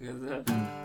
Exato.